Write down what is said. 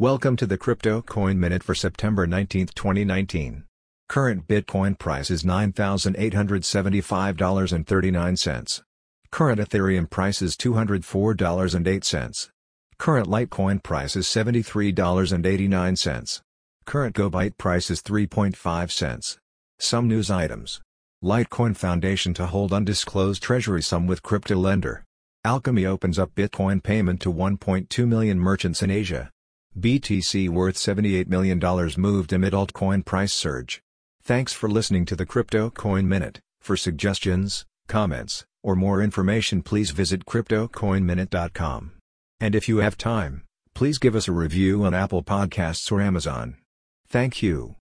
Welcome to the Crypto Coin Minute for September 19, 2019. Current Bitcoin price is $9,875.39. Current Ethereum price is $204.08. Current Litecoin price is $73.89. Current GoByte price is 3.5 cents. Some news items. Litecoin Foundation to hold undisclosed treasury sum with crypto lender. Alchemy opens up Bitcoin payment to 1.2 million merchants in Asia. BTC worth $78 million moved amid altcoin price surge. Thanks for listening to the Crypto Coin Minute. For suggestions, comments, or more information please visit CryptoCoinMinute.com. And if you have time, please give us a review on Apple Podcasts or Amazon. Thank you.